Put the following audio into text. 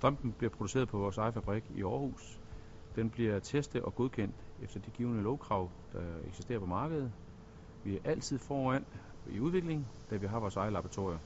Strømpen bliver produceret på vores egen fabrik i Aarhus. Den bliver testet og godkendt efter de givende lovkrav, der eksisterer på markedet. Vi er altid foran i udviklingen, da vi har vores eget laboratorium.